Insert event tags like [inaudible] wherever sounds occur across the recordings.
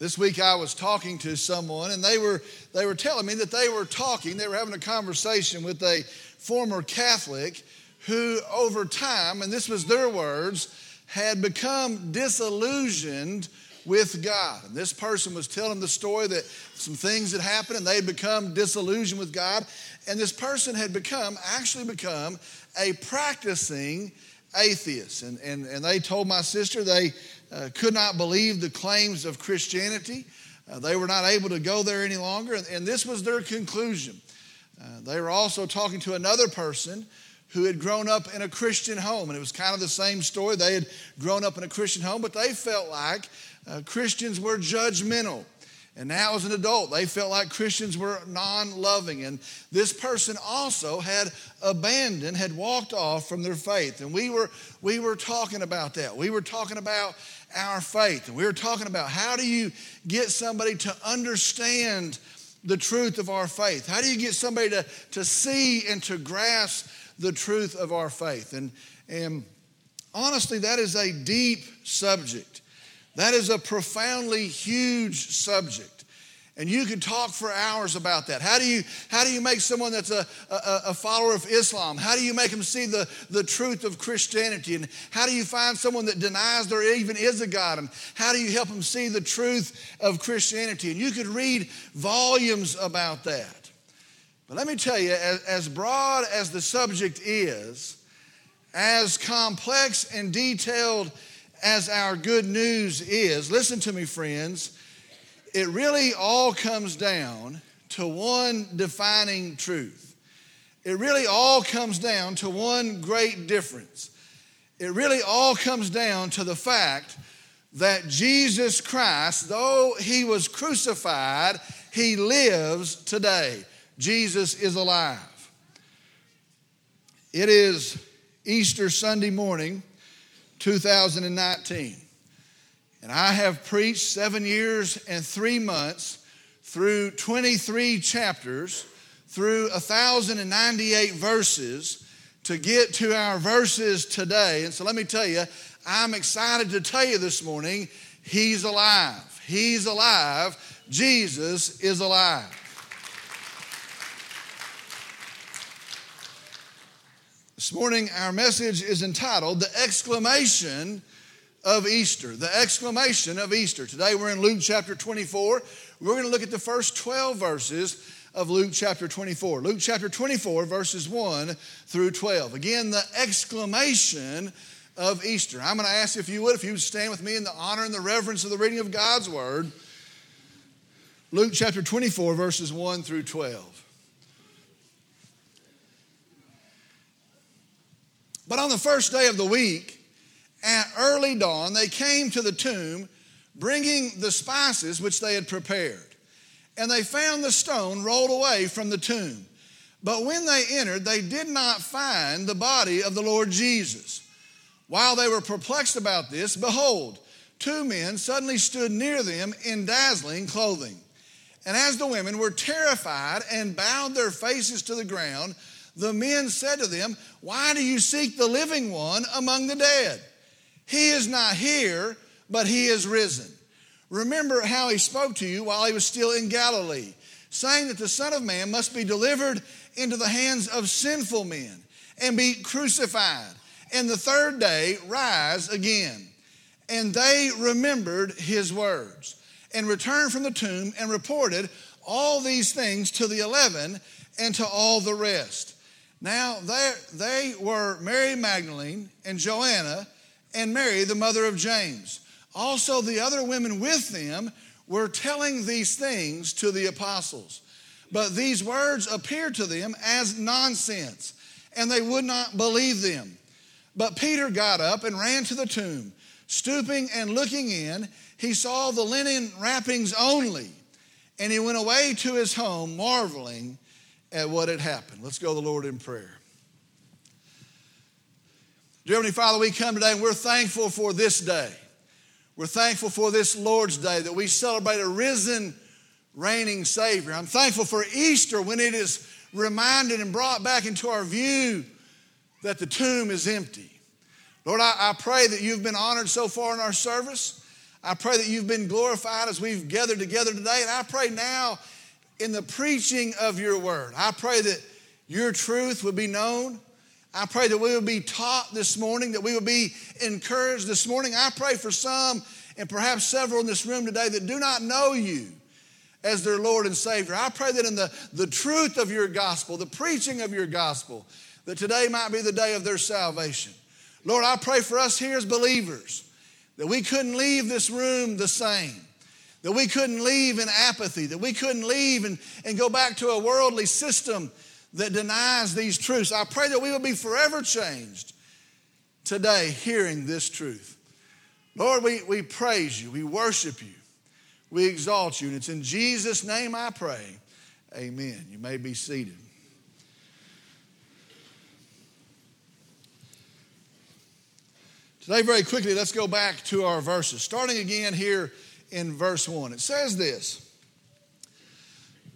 This week I was talking to someone and they were, they were telling me that they were talking, they were having a conversation with a former Catholic who, over time, and this was their words, had become disillusioned with God. And this person was telling the story that some things had happened and they'd become disillusioned with God. And this person had become, actually become, a practicing atheist. And, and, and they told my sister they uh, could not believe the claims of Christianity. Uh, they were not able to go there any longer. And, and this was their conclusion. Uh, they were also talking to another person who had grown up in a Christian home. And it was kind of the same story. They had grown up in a Christian home, but they felt like uh, Christians were judgmental. And now, as an adult, they felt like Christians were non loving. And this person also had abandoned, had walked off from their faith. And we were, we were talking about that. We were talking about our faith. And we were talking about how do you get somebody to understand the truth of our faith? How do you get somebody to, to see and to grasp the truth of our faith? And, and honestly, that is a deep subject. That is a profoundly huge subject. And you could talk for hours about that. How do you, how do you make someone that's a, a, a, follower of Islam? How do you make them see the, the truth of Christianity? And how do you find someone that denies there even is a God? And how do you help them see the truth of Christianity? And you could read volumes about that. But let me tell you, as, as broad as the subject is, as complex and detailed as our good news is, listen to me, friends, it really all comes down to one defining truth. It really all comes down to one great difference. It really all comes down to the fact that Jesus Christ, though he was crucified, he lives today. Jesus is alive. It is Easter Sunday morning, 2019. And I have preached seven years and three months through 23 chapters, through 1,098 verses to get to our verses today. And so let me tell you, I'm excited to tell you this morning, He's alive. He's alive. Jesus is alive. This morning, our message is entitled The Exclamation of Easter, the exclamation of Easter. Today we're in Luke chapter 24. We're going to look at the first 12 verses of Luke chapter 24. Luke chapter 24, verses 1 through 12. Again, the exclamation of Easter. I'm going to ask if you would, if you would stand with me in the honor and the reverence of the reading of God's word. Luke chapter 24, verses 1 through 12. But on the first day of the week, at early dawn, they came to the tomb bringing the spices which they had prepared. And they found the stone rolled away from the tomb. But when they entered, they did not find the body of the Lord Jesus. While they were perplexed about this, behold, two men suddenly stood near them in dazzling clothing. And as the women were terrified and bowed their faces to the ground, the men said to them, Why do you seek the living one among the dead? He is not here, but he is risen. Remember how he spoke to you while he was still in Galilee, saying that the Son of Man must be delivered into the hands of sinful men and be crucified, and the third day rise again. And they remembered his words and returned from the tomb and reported all these things to the eleven and to all the rest. Now, they were Mary Magdalene and Joanna and Mary, the mother of James. Also, the other women with them were telling these things to the apostles. But these words appeared to them as nonsense, and they would not believe them. But Peter got up and ran to the tomb. Stooping and looking in, he saw the linen wrappings only, and he went away to his home, marveling at what had happened. Let's go to the Lord in prayer. Dear Heavenly Father, we come today and we're thankful for this day. We're thankful for this Lord's Day that we celebrate a risen, reigning Savior. I'm thankful for Easter when it is reminded and brought back into our view that the tomb is empty. Lord, I, I pray that you've been honored so far in our service. I pray that you've been glorified as we've gathered together today. And I pray now in the preaching of your word, I pray that your truth would be known. I pray that we will be taught this morning, that we will be encouraged this morning. I pray for some and perhaps several in this room today that do not know you as their Lord and Savior. I pray that in the, the truth of your gospel, the preaching of your gospel, that today might be the day of their salvation. Lord, I pray for us here as believers that we couldn't leave this room the same, that we couldn't leave in apathy, that we couldn't leave and, and go back to a worldly system that denies these truths. I pray that we will be forever changed today hearing this truth. Lord, we, we praise you, we worship you, we exalt you, and it's in Jesus' name I pray. Amen. You may be seated. Today, very quickly, let's go back to our verses. Starting again here in verse 1. It says this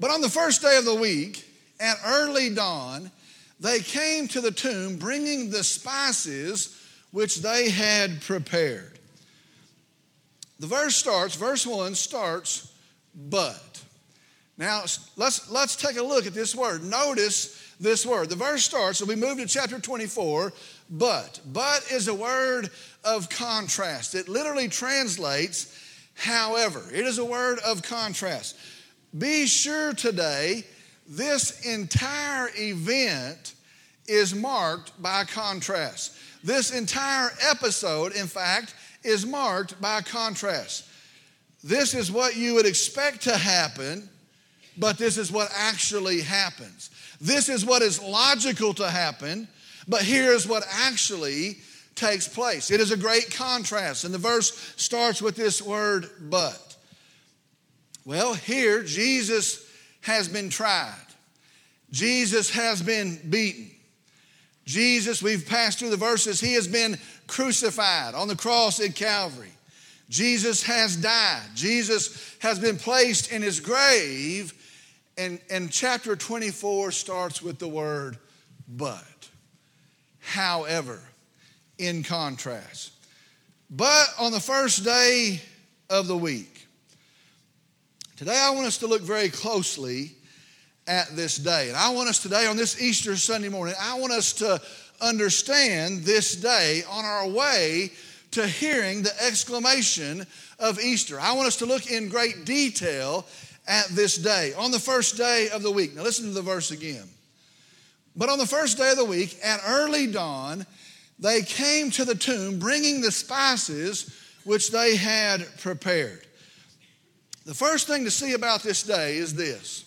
But on the first day of the week, at early dawn, they came to the tomb bringing the spices which they had prepared. The verse starts, verse 1 starts, but. Now, let's, let's take a look at this word. Notice this word. The verse starts, so we move to chapter 24, but. But is a word of contrast. It literally translates however. It is a word of contrast. Be sure today, this entire event is marked by contrast. This entire episode, in fact, is marked by contrast. This is what you would expect to happen, but this is what actually happens. This is what is logical to happen, but here's what actually takes place. It is a great contrast, and the verse starts with this word, but. Well, here, Jesus has been tried, Jesus has been beaten. Jesus, we've passed through the verses, he has been crucified on the cross at Calvary. Jesus has died. Jesus has been placed in his grave. And, and chapter 24 starts with the word but. However, in contrast. But on the first day of the week, today I want us to look very closely at this day. And I want us today, on this Easter Sunday morning, I want us to understand this day on our way to hearing the exclamation of Easter. I want us to look in great detail at this day, on the first day of the week. Now, listen to the verse again. But on the first day of the week, at early dawn, they came to the tomb bringing the spices which they had prepared. The first thing to see about this day is this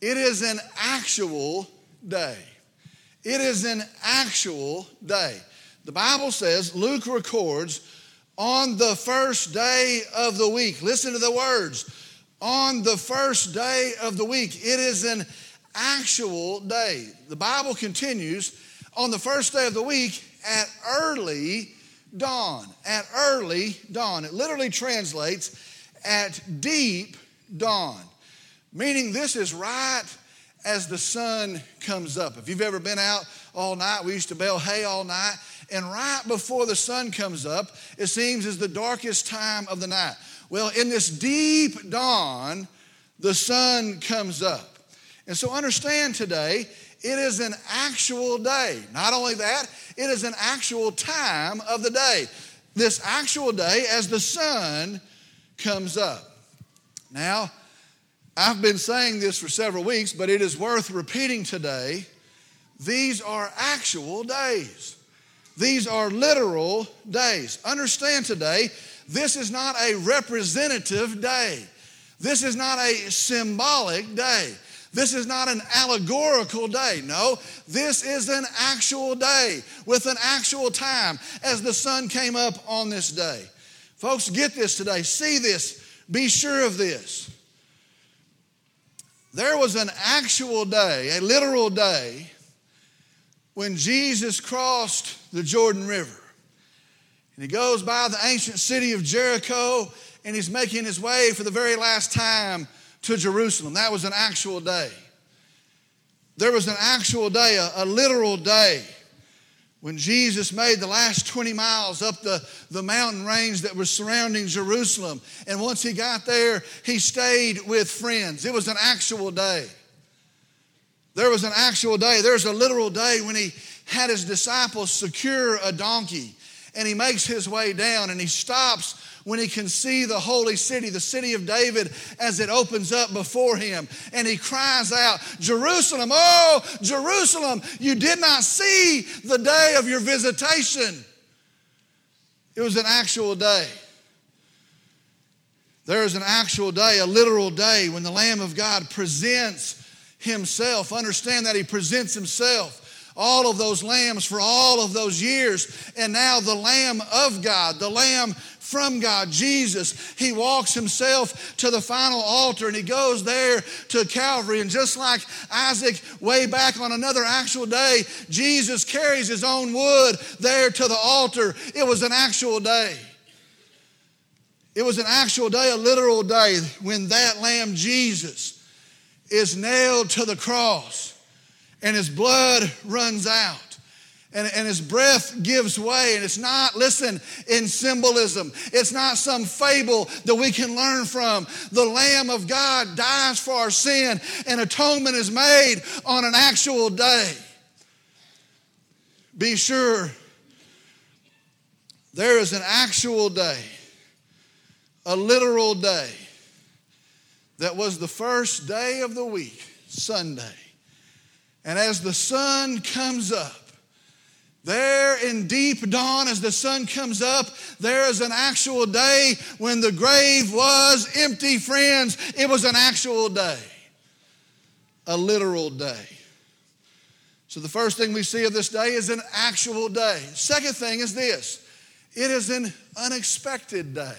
it is an actual day. It is an actual day. The Bible says, Luke records, on the first day of the week. Listen to the words. On the first day of the week. It is an actual day. The Bible continues, on the first day of the week at early dawn. At early dawn. It literally translates at deep dawn, meaning this is right as the sun comes up. If you've ever been out all night, we used to bale hay all night, and right before the sun comes up, it seems is the darkest time of the night. Well, in this deep dawn, the sun comes up. And so understand today, it is an actual day. Not only that, it is an actual time of the day. This actual day as the sun comes up. Now, I've been saying this for several weeks, but it is worth repeating today. These are actual days. These are literal days. Understand today, this is not a representative day. This is not a symbolic day. This is not an allegorical day. No, this is an actual day with an actual time as the sun came up on this day. Folks, get this today. See this. Be sure of this. There was an actual day, a literal day, when Jesus crossed the Jordan River. And he goes by the ancient city of Jericho and he's making his way for the very last time to Jerusalem. That was an actual day. There was an actual day, a, a literal day, when Jesus made the last 20 miles up the, the mountain range that was surrounding Jerusalem. And once he got there, he stayed with friends. It was an actual day. There was an actual day. There's a literal day when he had his disciples secure a donkey and he makes his way down and he stops when he can see the holy city, the city of David, as it opens up before him. And he cries out, Jerusalem, oh, Jerusalem, you did not see the day of your visitation. It was an actual day. There is an actual day, a literal day, when the Lamb of God presents himself. Understand that he presents himself all of those lambs for all of those years. And now the Lamb of God, the Lamb from God, Jesus, he walks himself to the final altar and he goes there to Calvary. And just like Isaac, way back on another actual day, Jesus carries his own wood there to the altar. It was an actual day. It was an actual day, a literal day, when that lamb, Jesus, is nailed to the cross and his blood runs out. And, and, his breath gives way. And it's not, listen, in symbolism. It's not some fable that we can learn from. The Lamb of God dies for our sin, and atonement is made on an actual day. Be sure there is an actual day, a literal day, that was the first day of the week, Sunday. And as the sun comes up, there in deep dawn, as the sun comes up, there is an actual day when the grave was empty, friends. It was an actual day, a literal day. So, the first thing we see of this day is an actual day. Second thing is this it is an unexpected day.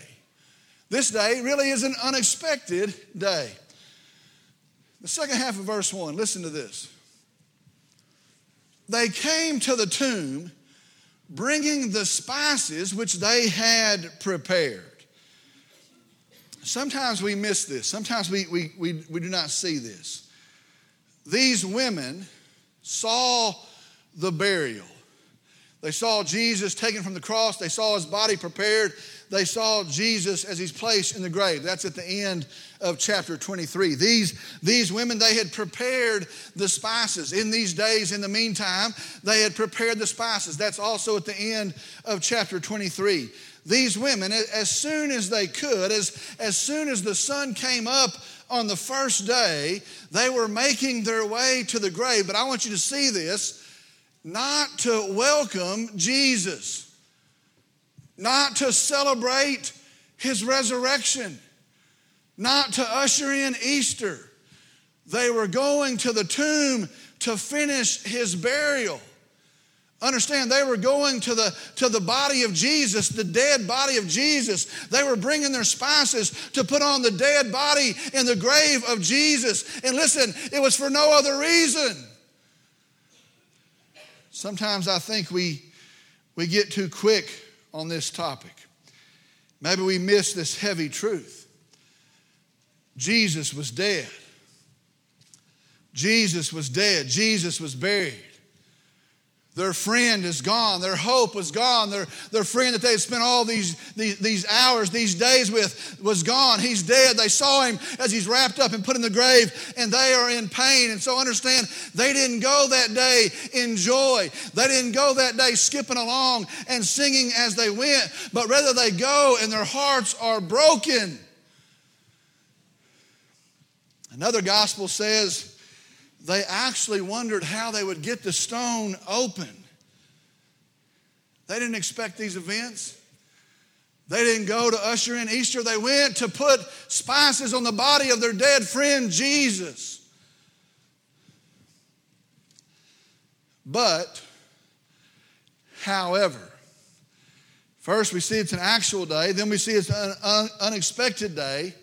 This day really is an unexpected day. The second half of verse 1, listen to this they came to the tomb bringing the spices which they had prepared. Sometimes we miss this. Sometimes we, we, we, we do not see this. These women saw the burial. They saw Jesus taken from the cross. They saw his body prepared. They saw Jesus as he's placed in the grave. That's at the end of chapter 23. These, these women, they had prepared the spices. In these days, in the meantime, they had prepared the spices. That's also at the end of chapter 23. These women, as soon as they could, as, as soon as the sun came up on the first day, they were making their way to the grave. But I want you to see this not to welcome Jesus, not to celebrate his resurrection, not to usher in Easter. They were going to the tomb to finish his burial. Understand, they were going to the, to the body of Jesus, the dead body of Jesus. They were bringing their spices to put on the dead body in the grave of Jesus. And listen, it was for no other reason. Sometimes I think we, we get too quick on this topic. Maybe we miss this heavy truth. Jesus was dead. Jesus was dead. Jesus was buried. Their friend is gone. Their hope was gone. Their, their friend that they had spent all these, these, these hours, these days with, was gone. He's dead. They saw him as he's wrapped up and put in the grave, and they are in pain. And so understand, they didn't go that day in joy. They didn't go that day skipping along and singing as they went, but rather they go and their hearts are broken. Another gospel says, they actually wondered how they would get the stone open. They didn't expect these events. They didn't go to usher in Easter. They went to put spices on the body of their dead friend Jesus. But, however, first we see it's an actual day, then we see it's an unexpected day,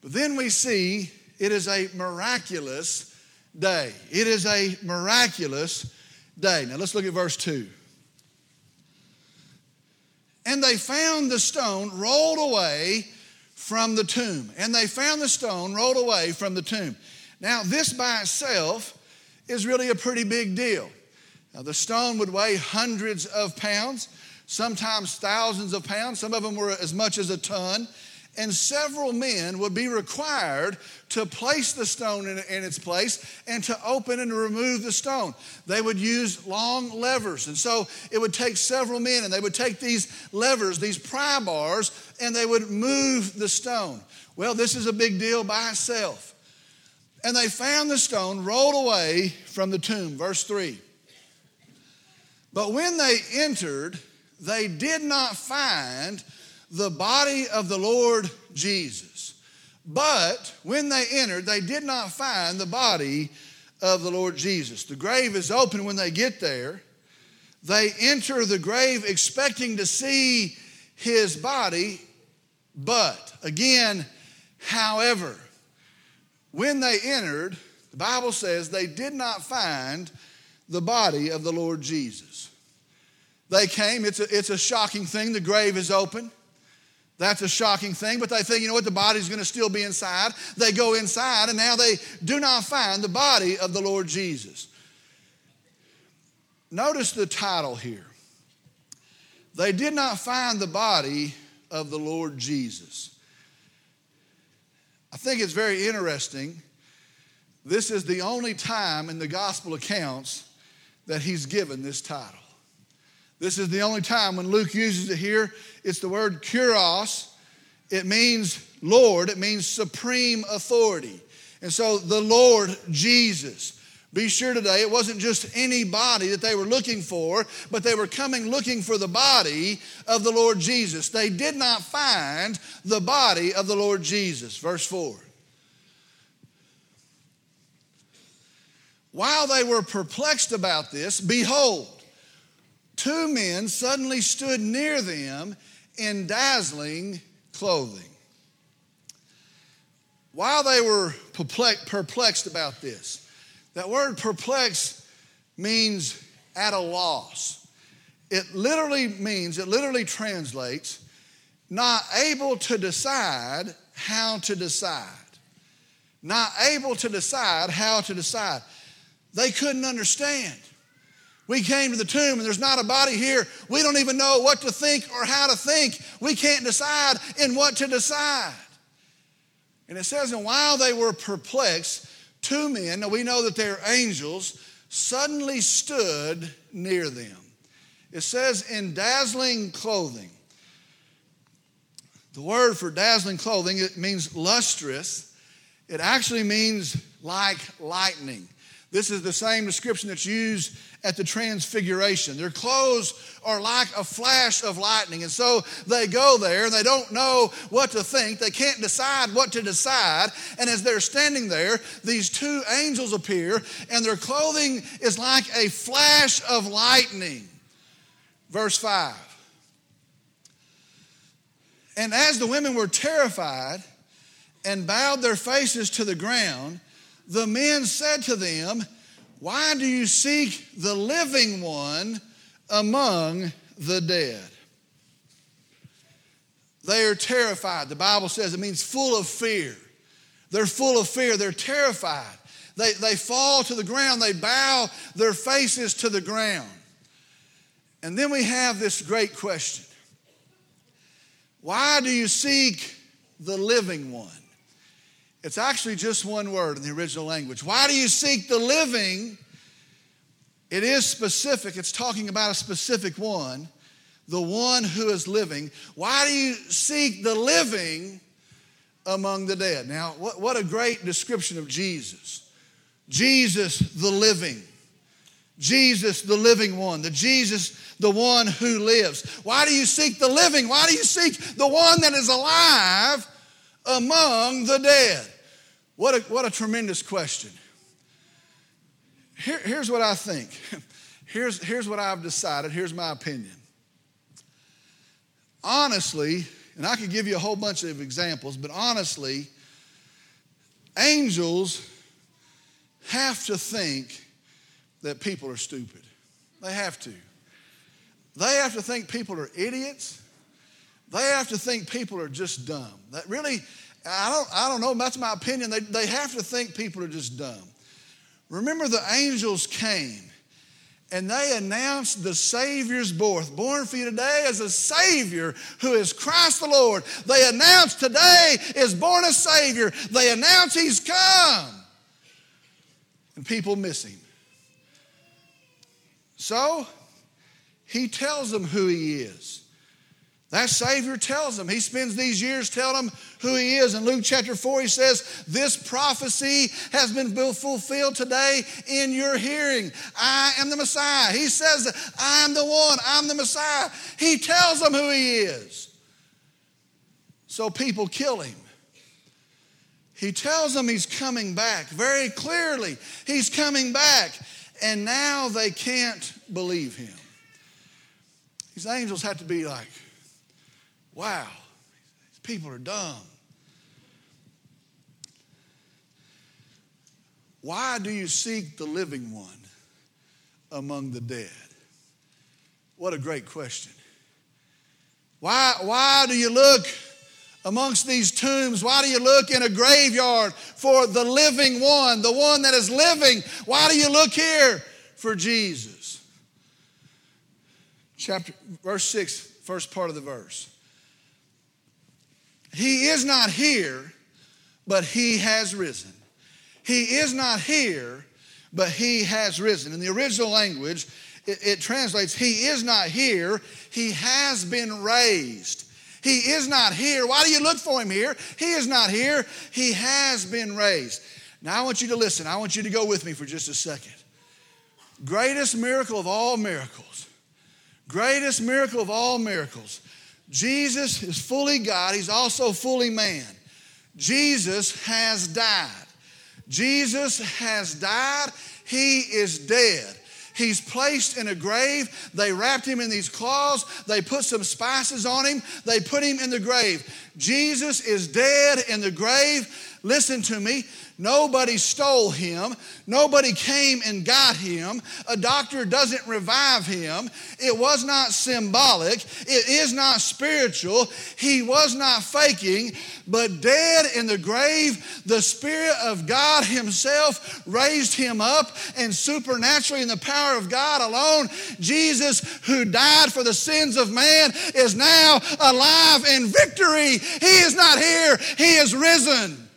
but then we see it is a miraculous day. It is a miraculous day. Now let's look at verse 2. And they found the stone rolled away from the tomb. And they found the stone rolled away from the tomb. Now, this by itself is really a pretty big deal. Now, the stone would weigh hundreds of pounds, sometimes thousands of pounds. Some of them were as much as a ton. And several men would be required to place the stone in, in, its place and to open and remove the stone. They would use long levers. And so it would take several men, and they would take these levers, these pry bars, and they would move the stone. Well, this is a big deal by itself. And they found the stone rolled away from the tomb. Verse 3. But when they entered, they did not find the body of the Lord Jesus. But when they entered, they did not find the body of the Lord Jesus. The grave is open when they get there. They enter the grave expecting to see his body, but again, however, when they entered, the Bible says they did not find the body of the Lord Jesus. They came, it's a, it's a shocking thing. The grave is open. That's a shocking thing, but they think, you know what, the body's going to still be inside. They go inside, and now they do not find the body of the Lord Jesus. Notice the title here. They did not find the body of the Lord Jesus. I think it's very interesting. This is the only time in the gospel accounts that he's given this title. This is the only time when Luke uses it here. It's the word kurios. It means Lord, it means supreme authority. And so the Lord Jesus. Be sure today, it wasn't just any body that they were looking for, but they were coming looking for the body of the Lord Jesus. They did not find the body of the Lord Jesus. Verse 4. While they were perplexed about this, behold, two men suddenly stood near them in dazzling clothing. While they were perplexed about this, that word perplexed means at a loss. It literally means, it literally translates, not able to decide how to decide. Not able to decide how to decide. They couldn't understand. We came to the tomb and there's not a body here. We don't even know what to think or how to think. We can't decide in what to decide. And it says, and while they were perplexed, two men, now we know that they're angels, suddenly stood near them. It says, in dazzling clothing. The word for dazzling clothing, it means lustrous. It actually means like lightning. This is the same description that's used at the transfiguration. Their clothes are like a flash of lightning. And so they go there and they don't know what to think. They can't decide what to decide. And as they're standing there, these two angels appear and their clothing is like a flash of lightning. Verse 5. And as the women were terrified and bowed their faces to the ground, the men said to them, Why do you seek the living one among the dead? They are terrified. The Bible says it means full of fear. They're full of fear. They're terrified. They, they fall to the ground. They bow their faces to the ground. And then we have this great question Why do you seek the living one? It's actually just one word in the original language. Why do you seek the living? It is specific, it's talking about a specific one, the one who is living. Why do you seek the living among the dead? Now, what, what a great description of Jesus. Jesus, the living. Jesus, the living one, the Jesus, the one who lives. Why do you seek the living? Why do you seek the one that is alive among the dead? What a, what a tremendous question. Here, here's what I think. [laughs] Here's, here's what I've decided. Here's my opinion. Honestly, and I could give you a whole bunch of examples, but honestly, angels have to think that people are stupid. They have to. They have to think people are idiots. They have to think people are just dumb. That really, I don't, I don't know, that's my opinion. They, they have to think people are just dumb. Remember, the angels came and they announced the Savior's birth. Born for you today as a Savior who is Christ the Lord. They announced today is born a Savior. They announce He's come. And people miss Him. So, He tells them who He is. That Savior tells them. He spends these years telling them who He is. In Luke chapter 4, He says, This prophecy has been fulfilled today in your hearing. I am the Messiah. He says, I am the one, I'm the Messiah. He tells them who He is. So people kill Him. He tells them He's coming back very clearly. He's coming back. And now they can't believe Him. These angels have to be like, Wow, people are dumb. Why do you seek the living one among the dead? What a great question. Why, why do you look amongst these tombs? Why do you look in a graveyard for the living one, the one that is living? Why do you look here for Jesus? Chapter verse 6, first part of the verse. He is not here, but he has risen. He is not here, but he has risen. In the original language, it, it, translates, He is not here, He has been raised. He is not here. Why do you look for Him here? He is not here, He has been raised. Now, I want you to listen. I want you to go with me for just a second. Greatest miracle of all miracles. Greatest miracle of all miracles Jesus is fully God, he's also fully man. Jesus has died. Jesus has died. He is dead. He's placed in a grave. They wrapped him in these cloths. They put some spices on him. They put him in the grave. Jesus is dead in the grave. Listen to me. Nobody stole him. Nobody came and got him. A doctor doesn't revive him. It was not symbolic. It is not spiritual. He was not faking, but dead in the grave, the Spirit of God Himself raised him up, and supernaturally, in the power of God alone, Jesus, who died for the sins of man, is now alive in victory. He is not here, He is risen.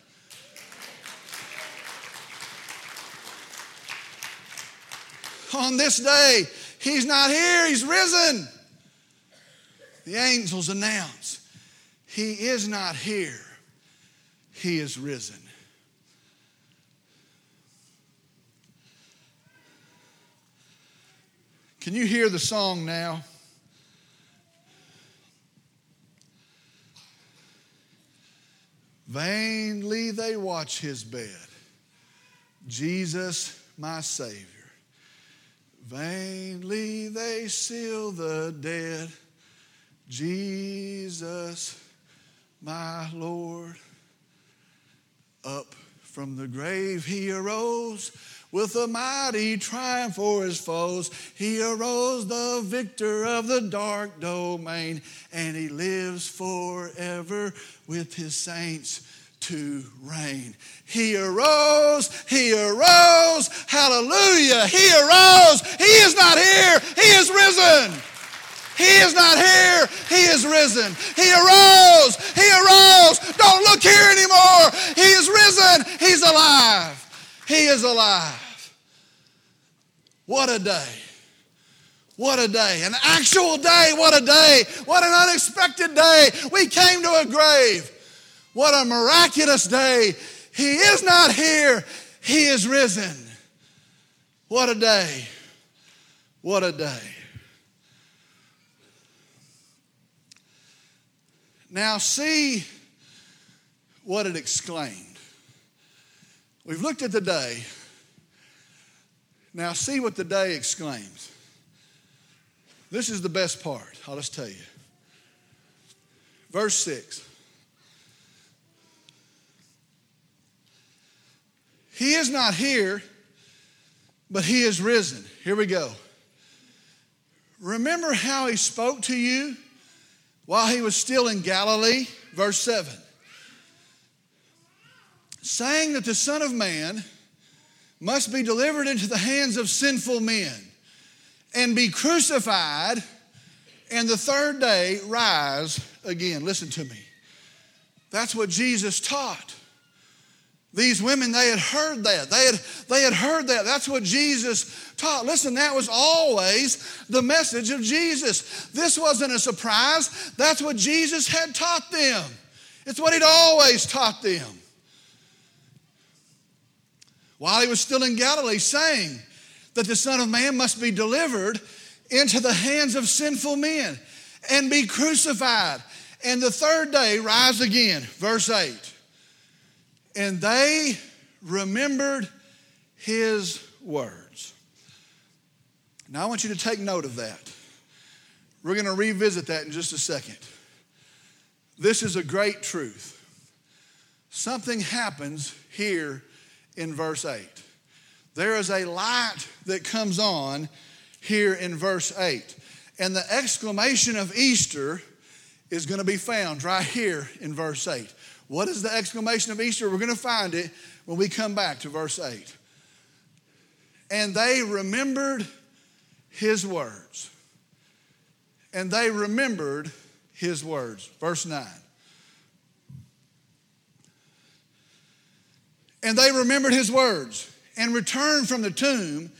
On this day. He's not here, he's risen. The angels announce, He is not here, He is risen. Can you hear the song now? Vainly they watch his bed. Jesus, my Savior. Vainly they seal the dead. Jesus, my Lord. Up from the grave he arose with a mighty triumph for his foes. He arose the victor of the dark domain, and he lives forever with his saints to reign. He arose, he arose, hallelujah, he arose. He is not here, he is risen. He is not here, he is risen. He arose, he arose. Don't look here anymore. He is risen, he's alive. He is alive. What a day. What a day. An actual day. What a day. What an unexpected day. We came to a grave. What a miraculous day. He is not here, He is risen. What a day. What a day. Now, see what it exclaimed. We've looked at the day. Now, see what the day exclaims. This is the best part. I'll just tell you. Verse 6. He is not here, but He is risen. Here we go. Remember how He spoke to you while He was still in Galilee? Verse 7 saying that the Son of Man must be delivered into the hands of sinful men and be crucified, and the third day rise again. Listen to me. That's what Jesus taught. These women, they had heard that. They had, they had heard that. That's what Jesus taught. Listen, that was always the message of Jesus. This wasn't a surprise. That's what Jesus had taught them. It's what he'd always taught them. While he was still in Galilee, saying that the Son of Man must be delivered into the hands of sinful men and be crucified, and the third day rise again. Verse 8. And they remembered his words. Now, I want you to take note of that. We're going to revisit that in just a second. This is a great truth. Something happens here in verse 8. There is a light that comes on here in verse 8. And the exclamation of Easter is going to be found right here in verse 8. What is the exclamation of Easter? We're going to find it when we come back to verse 8. And they remembered his words. And they remembered his words. Verse 9. And they remembered his words and returned from the tomb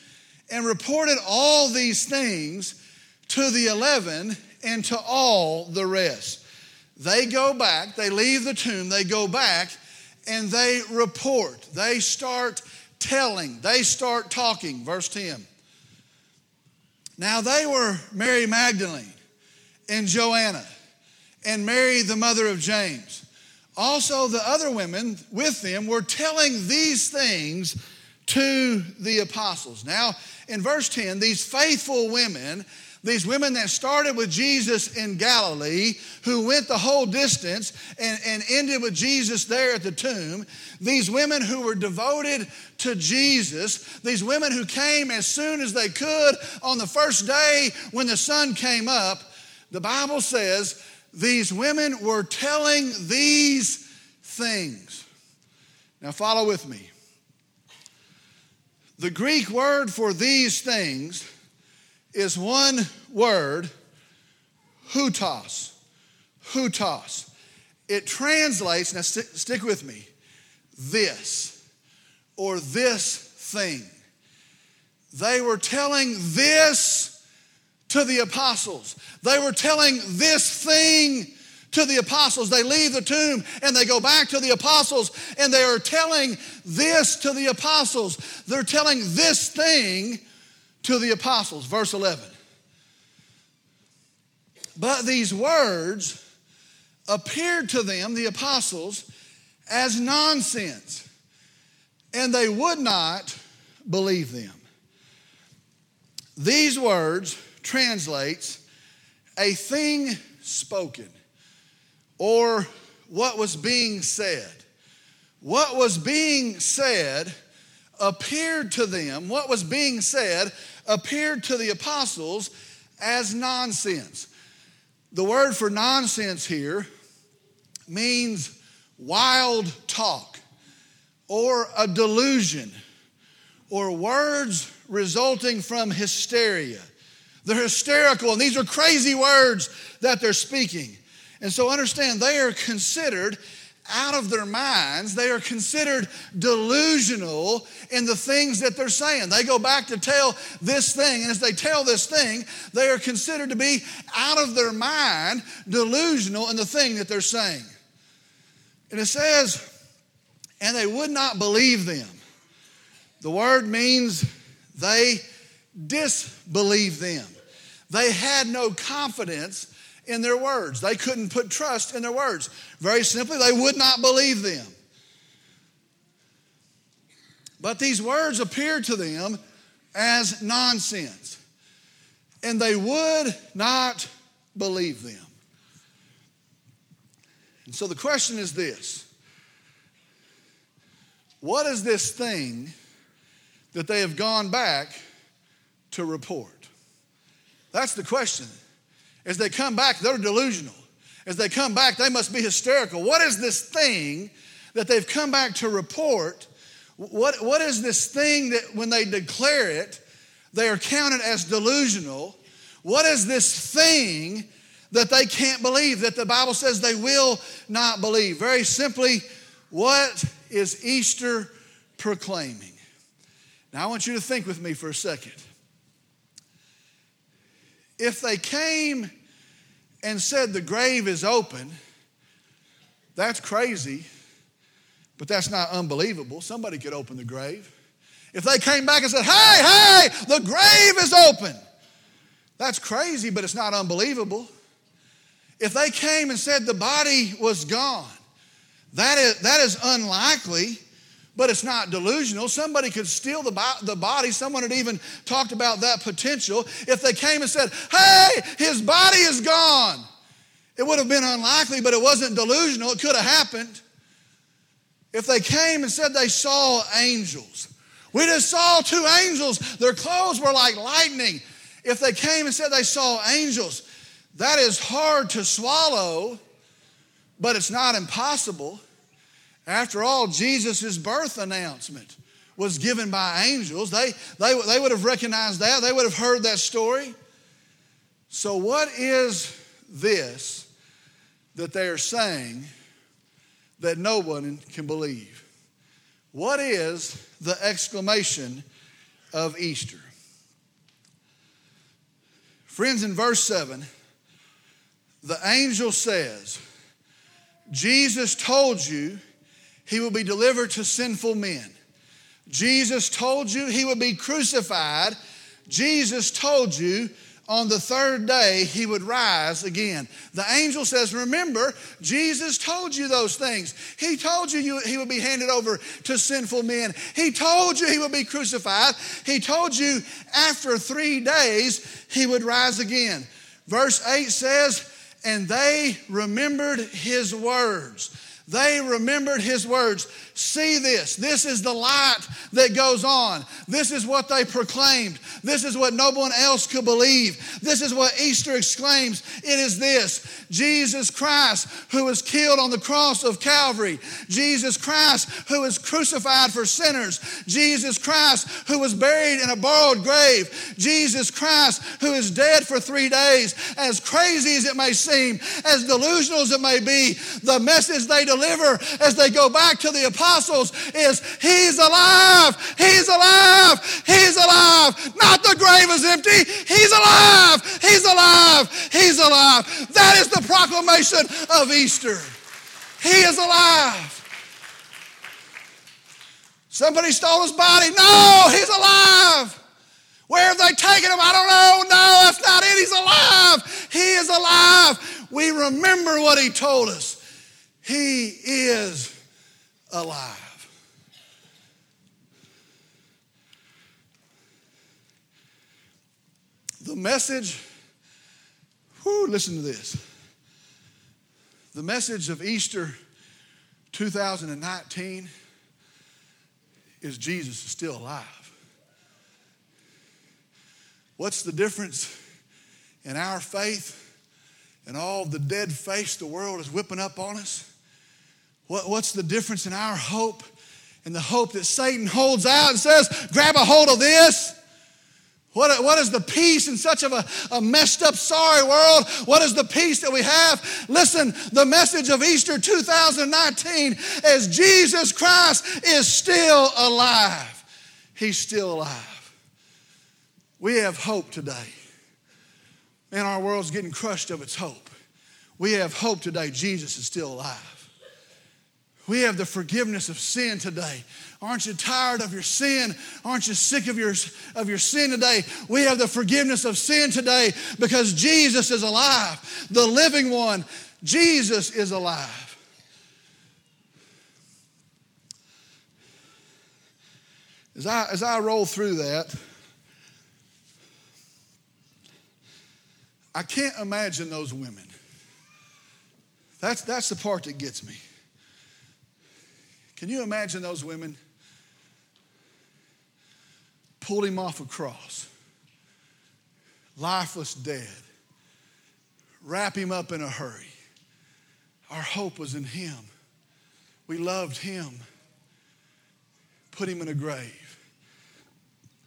and reported all these things to the eleven and to all the rest. They go back, they leave the tomb, they go back, and they report. They start telling, they start talking. Verse 10. Now they were Mary Magdalene and Joanna and Mary, the mother of James. Also, the other women with them were telling these things to the apostles. Now, in verse 10, these faithful women these women that started with Jesus in Galilee, who went the whole distance and, and ended with Jesus there at the tomb, these women who were devoted to Jesus, these women who came as soon as they could on the first day when the sun came up, the Bible says these women were telling these things. Now, follow with me. The Greek word for these things is one word, hutos. Hutos. It translates, now st- stick with me, this or this thing. They were telling this to the apostles. They were telling this thing to the apostles. They leave the tomb and they go back to the apostles and they are telling this to the apostles. They're telling this thing to the apostles. Verse 11. But these words appeared to them, the apostles, as nonsense, and they would not believe them. These words translates a thing spoken or what was being said. What was being said appeared to them, what was being said appeared to the apostles as nonsense. The word for nonsense here means wild talk or a delusion or words resulting from hysteria. They're hysterical, and these are crazy words that they're speaking. And so understand, they are considered out of their minds. They are considered delusional in the things that they're saying. They go back to tell this thing, and as they tell this thing, they are considered to be out of their mind, delusional in the thing that they're saying. And it says, and they would not believe them. The word means they disbelieved them. They had no confidence in their words. They couldn't put trust in their words. Very simply, they would not believe them. But these words appeared to them as nonsense, and they would not believe them. And so the question is this What is this thing that they have gone back to report? That's the question. As they come back, they're delusional. As they come back, they must be hysterical. What is this thing that they've come back to report? What, what is this thing that when they declare it, they are counted as delusional. What is this thing that they can't believe, that the Bible says they will not believe? Very simply, what is Easter proclaiming? Now, I want you to think with me for a second. If they came and said the grave is open, that's crazy, but that's not unbelievable. Somebody could open the grave. If they came back and said, hey, hey, the grave is open, that's crazy, but it's not unbelievable. If they came and said the body was gone, that is, that is unlikely, but it's not delusional. Somebody could steal the, the body. Someone had even talked about that potential. If they came and said, hey, his body is gone, it would have been unlikely, but it wasn't delusional. It could have happened. If they came and said they saw angels, we just saw two angels, their clothes were like lightning. If they came and said they saw angels, that is hard to swallow, but it's not impossible. After all, Jesus' birth announcement was given by angels. They, they, they would have recognized that, they would have heard that story. So, what is this that they are saying that no one can believe? What is the exclamation of Easter? Friends, in verse 7, the angel says, Jesus told you he will be delivered to sinful men. Jesus told you he would be crucified. Jesus told you on the third day he would rise again. The angel says, Remember, Jesus told you those things. He told you, he would be handed over to sinful men. He told you he would be crucified. He told you after three days he would rise again. Verse 8 says, And they remembered his words. They remembered his words. See this. This is the light that goes on. This is what they proclaimed. This is what no one else could believe. This is what Easter exclaims. It is this Jesus Christ, who was killed on the cross of Calvary. Jesus Christ, who was crucified for sinners. Jesus Christ, who was buried in a borrowed grave. Jesus Christ, who is dead for three days. As crazy as it may seem, as delusional as it may be, the message they deliver as they go back to the apostles is He's alive, He's alive, He's alive. Not the grave is empty, He's alive, He's alive, He's alive. That is the proclamation of Easter. He is alive. Somebody stole his body. No, he's alive. Where have they taken him? I don't know. No, that's not it. He's alive. He is alive. We remember what he told us. He is alive. The message, whoo, listen to this. The message of Easter 2019 is Jesus is still alive. What's the difference in our faith and all the dead face the world is whipping up on us? What, what's the difference in our hope and the hope that Satan holds out and says, grab a hold of this? What, what is the peace in such of a, a messed up, sorry world? What is the peace that we have? Listen, the message of Easter 2019 is Jesus Christ is still alive. He's still alive. We have hope today. Man, our world's getting crushed of its hope. We have hope today. Jesus is still alive. We have the forgiveness of sin today. Aren't you tired of your sin? Aren't you sick of your, of your sin today? We have the forgiveness of sin today because Jesus is alive. The living one, Jesus is alive. As I, as I roll through that, I can't imagine those women. That's, that's the part that gets me. Can you imagine those women? Pulled him off a cross, lifeless, dead, wrap him up in a hurry. Our hope was in him. We loved him. Put him in a grave.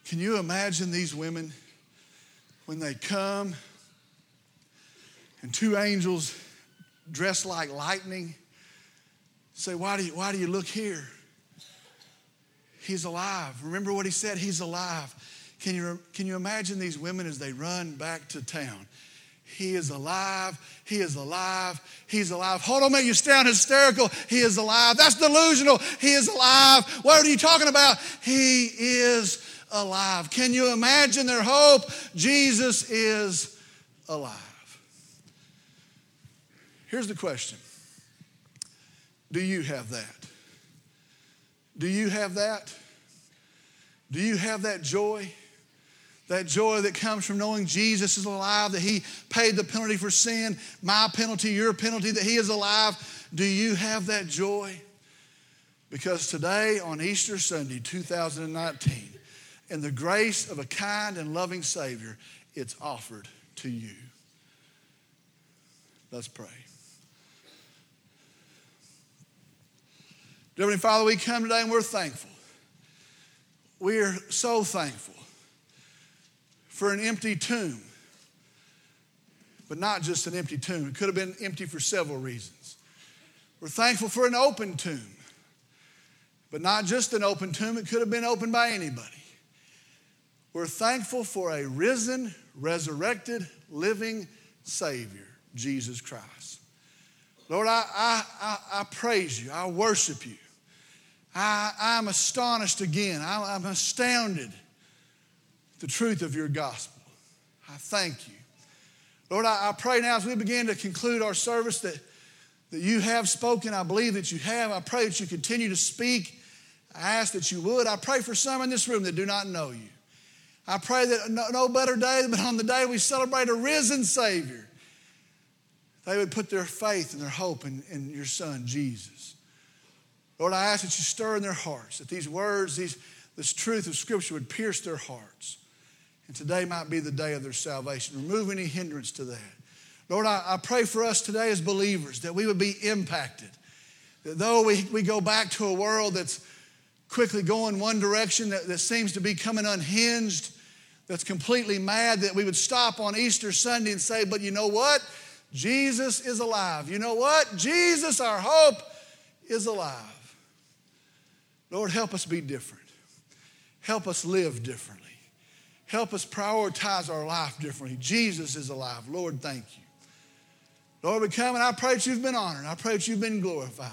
Can you imagine these women when they come and two angels dressed like lightning say, Why do you, why do you look here? He's alive. Remember what he said? He's alive. Can you, can you imagine these women as they run back to town? He is alive. He is alive. He's alive. Hold on, man. you sound hysterical. He is alive. That's delusional. He is alive. What are you talking about? He is alive. Can you imagine their hope? Jesus is alive. Here's the question Do you have that? Do you have that? Do you have that joy? That joy that comes from knowing Jesus is alive, that He paid the penalty for sin, my penalty, your penalty, that He is alive. Do you have that joy? Because today, on Easter Sunday 2019, in the grace of a kind and loving Savior, it's offered to you. Let's pray. Dear Heavenly Father, we come today and we're thankful. We are so thankful for an empty tomb, but not just an empty tomb. It could have been empty for several reasons. We're thankful for an open tomb, but not just an open tomb, it could have been opened by anybody. We're thankful for a risen, resurrected, living Savior, Jesus Christ. Lord, I, I, I, I praise you, I worship you. I, am astonished again. I, I'm astounded the truth of your gospel. I thank you. Lord, I, I pray now as we begin to conclude our service that, that you have spoken. I believe that you have. I pray that you continue to speak. I ask that you would. I pray for some in this room that do not know you. I pray that no, no better day than on the day we celebrate a risen Savior, they would put their faith and their hope in, in your Son, Jesus. Lord, I ask that you stir in their hearts, that these words, these, this truth of Scripture would pierce their hearts. And today might be the day of their salvation. Remove any hindrance to that. Lord, I, I pray for us today as believers that we would be impacted. That though we, we go back to a world that's quickly going one direction, that, that seems to be coming unhinged, that's completely mad, that we would stop on Easter Sunday and say, But you know what? Jesus is alive. You know what? Jesus, our hope, is alive. Lord, help us be different. Help us live differently. Help us prioritize our life differently. Jesus is alive. Lord, thank you. Lord, we come and I pray that you've been honored. I pray that you've been glorified.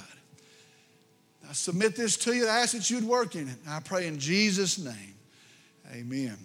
I submit this to you. I ask that you'd work in it. I pray in Jesus' name. Amen.